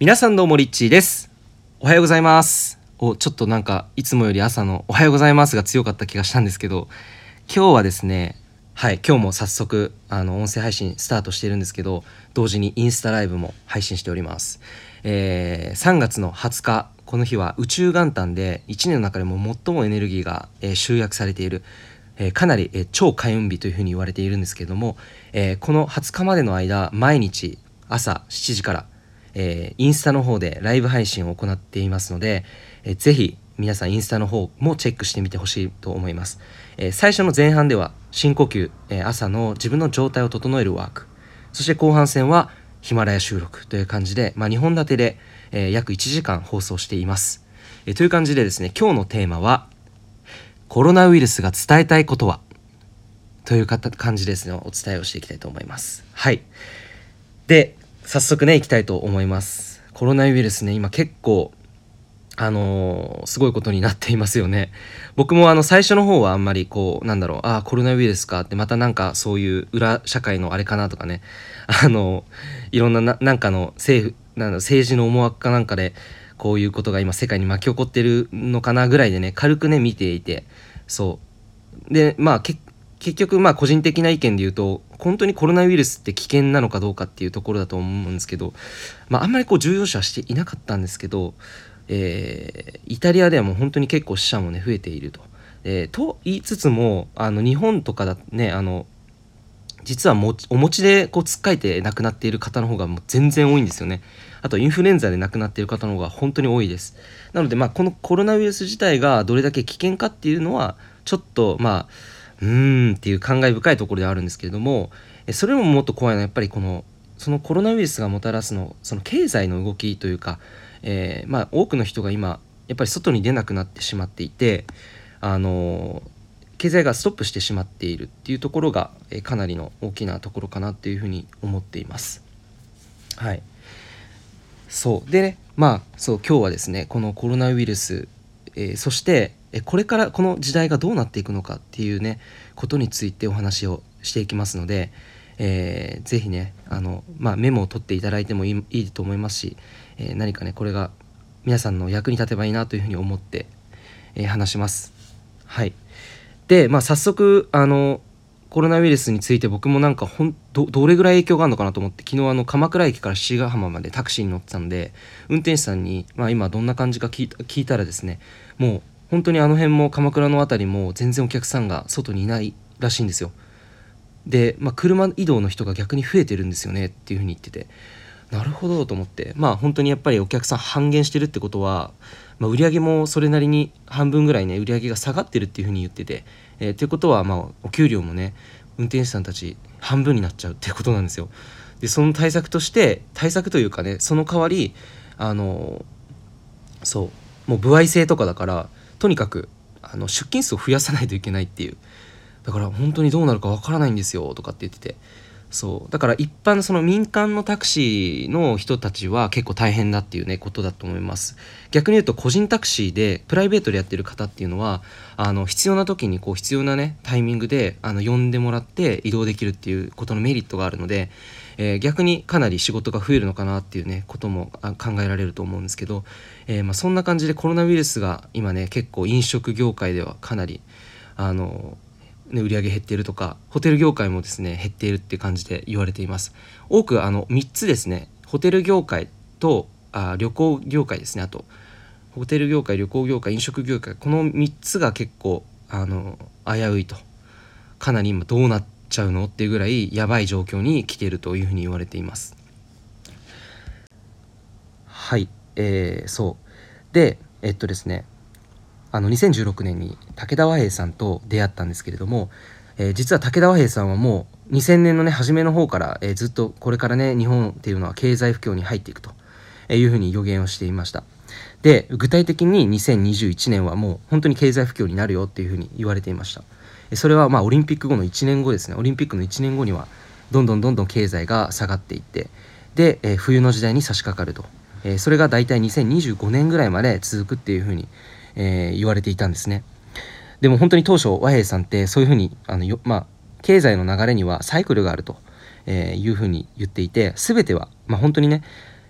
皆さんどうもリッチーです。おはようございます。おちょっとなんかいつもより朝のおはようございますが強かった気がしたんですけど今日はですねはい今日も早速あの音声配信スタートしてるんですけど同時にインスタライブも配信しております、えー3月の20日この日は宇宙元旦で1年の中でも最もエネルギーが、えー集約されているえーかなり、え超開運日というふうに言われているんですけれども、えーこの20日までの間毎日朝7時から、えーインスタの方でライブ配信を行っていますので、えーぜひ皆さんインスタの方もチェックしてみてほしいと思います、えー最初の前半では深呼吸、え朝の自分の状態を整えるワークそして後半戦はヒマラヤ収録という感じで、まあ、2本立てで、え約1時間放送しています、えという感じでですね今日のテーマはコロナウイルスが伝えたいことは？という感じですね。お伝えをしていきたいと思います。はい。で早速ねいきたいと思います。コロナウイルスね今結構あのーすごいことになっていますよね。僕もあの最初の方はあんまりこうなんだろうああコロナウイルスかってまたなんかそういう裏社会のあれかなとかね。あのいろんなななんかの政府なんだ政治の思惑かなんかでこういうことが今世界に巻き起こってるのかなぐらいでね軽くね見ていて。そう。でまあ結局まあ個人的な意見で言うと本当にコロナウイルスって危険なのかどうかっていうところだと思うんですけど、まあ、あんまりこう重要視はしていなかったんですけど、えーイタリアではもう本当に結構死者もね増えていると。えーと言いつつもあの日本とかだねあの実はもお餅でこうつっかえて亡くなっている方の方がもう全然多いんですよね。あとインフルエンザで亡くなっている方の方が本当に多いです。なのでまあこのコロナウイルス自体がどれだけ危険かっていうのはちょっとまあうーんっていう感慨深いところではあるんですけれどもそれももっと怖いのはやっぱりこのそのコロナウイルスがもたらすのその経済の動きというか、えーまあ多くの人が今やっぱり外に出なくなってしまっていてあの経済がストップしてしまっているっていうところが、えかなりの大きなところかなっていうふうに思っています。はいそうでねまあそう今日はですねこのコロナウイルス、えーそしてこれからこの時代がどうなっていくのかっていうねことについてお話をしていきますので、えーぜひねあの、まあ、メモを取っていただいてもいいと思いますし、えー何かねこれが皆さんの役に立てばいいなというふうに思って、えー話します。はいで、まあ、早速あのコロナウイルスについて僕もなんかほんどどれぐらい影響があるのかなと思って昨日あの鎌倉駅から七ヶ浜までタクシーに乗ってたんで運転手さんに、まあ、今どんな感じか聞いた聞いたらですねもう本当にあの辺も鎌倉の辺りも全然お客さんが外にいないらしいんですよ。で、まあ、車移動の人が逆に増えてるんですよねっていうふうに言っててなるほどと思ってまあ本当にやっぱりお客さん半減してるってことは、まあ、売り上げもそれなりに半分ぐらいね売り上げが下がってるっていうふうに言ってて、えー、ということはまあお給料もね運転手さんたち半分になっちゃうっていうことなんですよ。でその対策として対策というかねその代わりあのそうもう歩合制とかだからとにかくあの出勤数を増やさないといけないっていう。だから本当にどうなるかわからないんですよとかって言ってて。そう。だから一般のその民間のタクシーの人たちは結構大変だっていうねことだと思います。逆に言うと個人タクシーでプライベートでやってる方っていうのはあの必要な時にこう必要なねタイミングであの呼んでもらって移動できるっていうことのメリットがあるので、えー逆にかなり仕事が増えるのかなっていうねことも考えられると思うんですけど、えーまあ、そんな感じでコロナウイルスが今ね結構飲食業界ではかなりあのね、売り上げ減っているとかホテル業界もですね減っているっていう感じで言われています。多くあの3つですねホテル業界とあ旅行業界ですねあとホテル業界旅行業界飲食業界この3つが結構あの危ういと。かなり今どうなってちゃうの？っていうぐらいやばい状況に来ているというふうに言われています。はい。えー、そう。でえっとですね。あの2016年に武田和平さんと出会ったんですけれども、えー実は武田和平さんはもう2000年のね初めの方から、えーずっとこれからね日本っていうのは経済不況に入っていくというふうに予言をしていました。で具体的に2021年はもう本当に経済不況になるよっていうふうに言われていました。それはまあオリンピック後の1年後ですね。オリンピックの1年後にはどんどんどんどん経済が下がっていってで、えー冬の時代に差し掛かると、えーそれが大体2025年ぐらいまで続くっていうふうに、えー言われていたんですね。でも本当に当初和平さんってそういうふうにあのよ、まあ、経済の流れにはサイクルがあると、えーいうふうに言っていて全ては、まあ、本当にね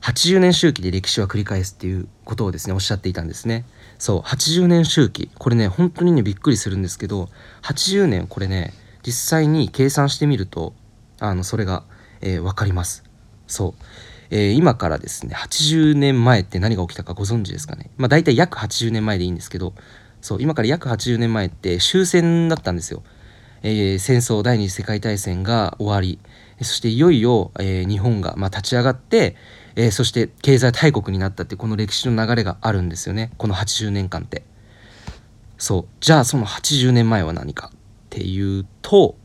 80年周期で歴史は繰り返すっていうことをですねおっしゃっていたんですね。そう80年周期これね本当にねびっくりするんですけど80年これね実際に計算してみるとあのそれが、えー、分かります。そう、えー、今からですね80年前って何が起きたかご存知ですかね。まあ大体約80年前でいいんですけどそう今から約80年前って終戦だったんですよ、えー、戦争第二次世界大戦が終わり。そしていよいよ、えー、日本が、まあ、立ち上がって、えー、そして経済大国になったってこの歴史の流れがあるんですよね。この80年間って。そう。じゃあその80年前は何かっていうと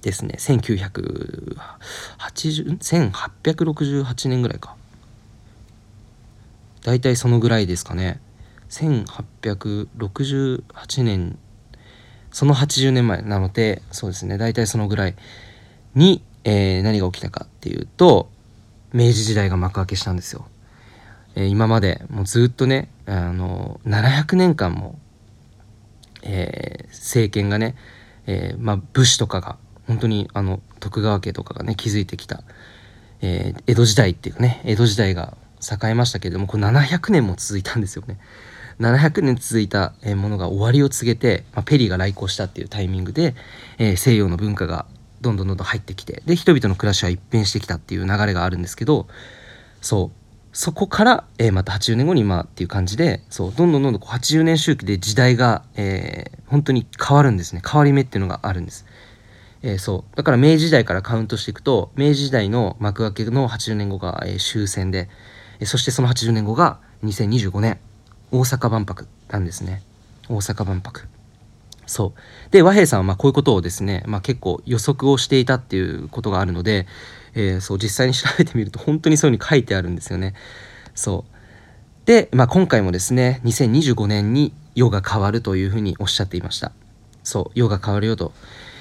ですね1980 1868年ぐらいか。大体そのぐらいですかね。1868年。その80年前なのでそうですね。大体そのぐらいに、えー、何が起きたかっていうと明治時代が幕開けしたんですよ。えー、今までもうずっとねあの700年間も、えー、政権がね、えー、まあ、武士とかが本当にあの徳川家とかがね築いてきた、え江戸時代っていうかね江戸時代が栄えましたけれどもこれ700年も続いたんですよね。700年続いたものが終わりを告げて、まあ、ペリーが来航したっていうタイミングで、えー、西洋の文化がどんどんどんどん入ってきてで人々の暮らしは一変してきたっていう流れがあるんですけどそう。そこから、えー、また80年後に今っていう感じでそう。どんどんどんどんこう80年周期で時代が、えー、本当に変わるんですね。変わり目っていうのがあるんです。えー、そう。だから明治時代からカウントしていくと明治時代の幕開けの80年後が、えー、終戦で、えー、そしてその80年後が2025年大阪万博なんですね。大阪万博。そうで和平さんはまあこういうことをですね、まあ、結構予測をしていたっていうことがあるので、えー、そう実際に調べてみると本当にそういうふうに書いてあるんですよね。そうで、まあ、今回もですね2025年に世が変わるというふうにおっしゃっていました。そう世が変わるよと。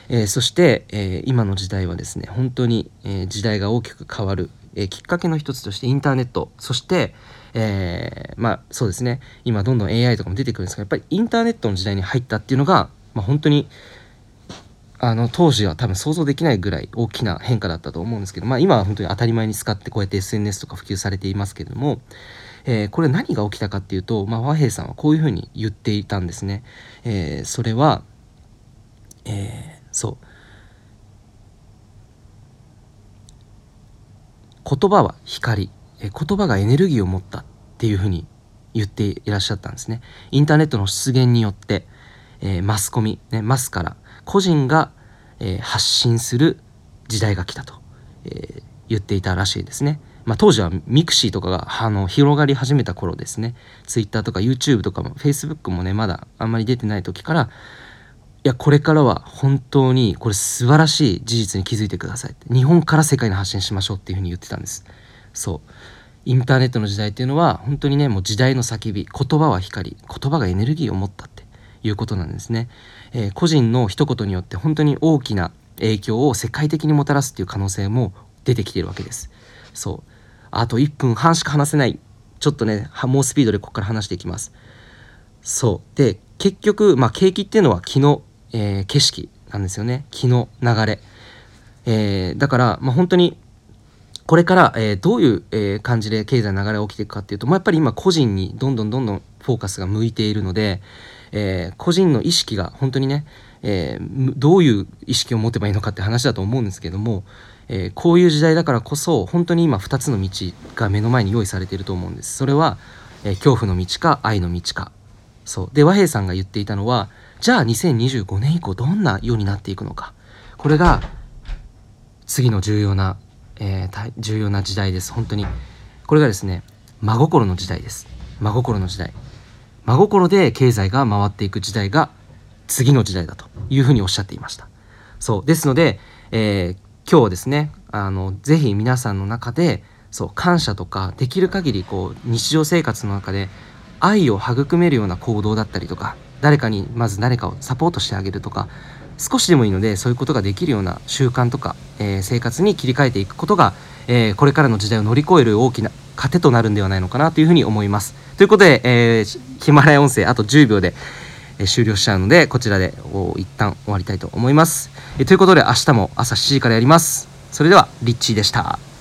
えー、そして、えー、今の時代はですね本当に、えー、時代が大きく変わる、えきっかけの一つとしてインターネットそして、えまあそうですね今どんどん AI とかも出てくるんですがやっぱりインターネットの時代に入ったっていうのがまあ、本当にあの当時は多分想像できないぐらい大きな変化だったと思うんですけど、まあ、今は本当に当たり前に使ってこうやって SNS とか普及されていますけれども、えー、これ何が起きたかっていうと、まあ、和平さんはこういうふうに言っていたんですね。えー、それは、えー、そう言葉は光、え言葉がエネルギーを持ったっていうふうに言っていらっしゃったんですね。インターネットの出現によってえー、マスコミ、ね、マスから個人が、えー、発信する時代が来たと、えー、言っていたらしいですね。まあ、当時はミクシーとかがあの広がり始めた頃ですね。ツイッターとか YouTube とかも Facebook もねまだあんまり出てない時からいやこれからは本当にこれ素晴らしい事実に気づいてください日本から世界に発信しましょうっていうふうに言ってたんです。そうインターネットの時代っていうのは本当にねもう時代の叫び言葉は光言葉がエネルギーを持ったいうことなんですね。えー、個人の一言によって本当に大きな影響を世界的にもたらすっていう可能性も出てきているわけです。そう。あと1分半しか話せない。ちょっとね、猛スピードでここから話していきます。そう。で、結局、まあ、景気っていうのは気の、えー、景色なんですよね。気の流れ。えー、だから、まあ、本当にこれから、えー、どういう、えー、感じで経済の流れが起きていくかっていうと、まあ、やっぱり今個人にどんどんどんどんフォーカスが向いているので、えー、個人の意識が本当にね、え、どういう意識を持てばいいのかって話だと思うんですけども、え、こういう時代だからこそ本当に今2つの道が目の前に用意されていると思うんです。それは、え恐怖の道か愛の道か。そう。で和平さんが言っていたのはじゃあ2025年以降どんな世になっていくのか。これが次の重要な、え重要な時代です。本当に。これがですね真心の時代です。真心の時代。真心で経済が回っていく時代が次の時代だというふうにおっしゃっていました。そう。ですので、えー、今日はですねあのぜひ皆さんの中でそう感謝とかできる限りこう日常生活の中で愛を育めるような行動だったりとか誰かにまず誰かをサポートしてあげるとか少しでもいいのでそういうことができるような習慣とか、えー、生活に切り替えていくことが、えー、これからの時代を乗り越える大きな糧となるんではないのかなというふうに思います。ということで、えー、ヒマラヤ音声あと10秒で、えー、終了しちゃうのでこちらで一旦終わりたいと思います、えー、ということで明日も朝7時からやります。それではリッチーでした。